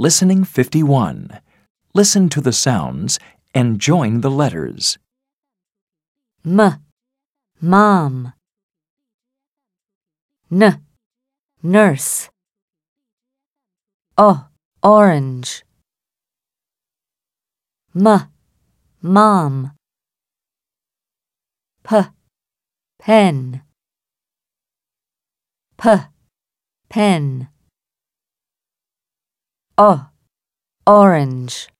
Listening 51. Listen to the sounds and join the letters. M, mom. N, nurse. O, orange. M, mom. P, pen. P, pen. O, orange.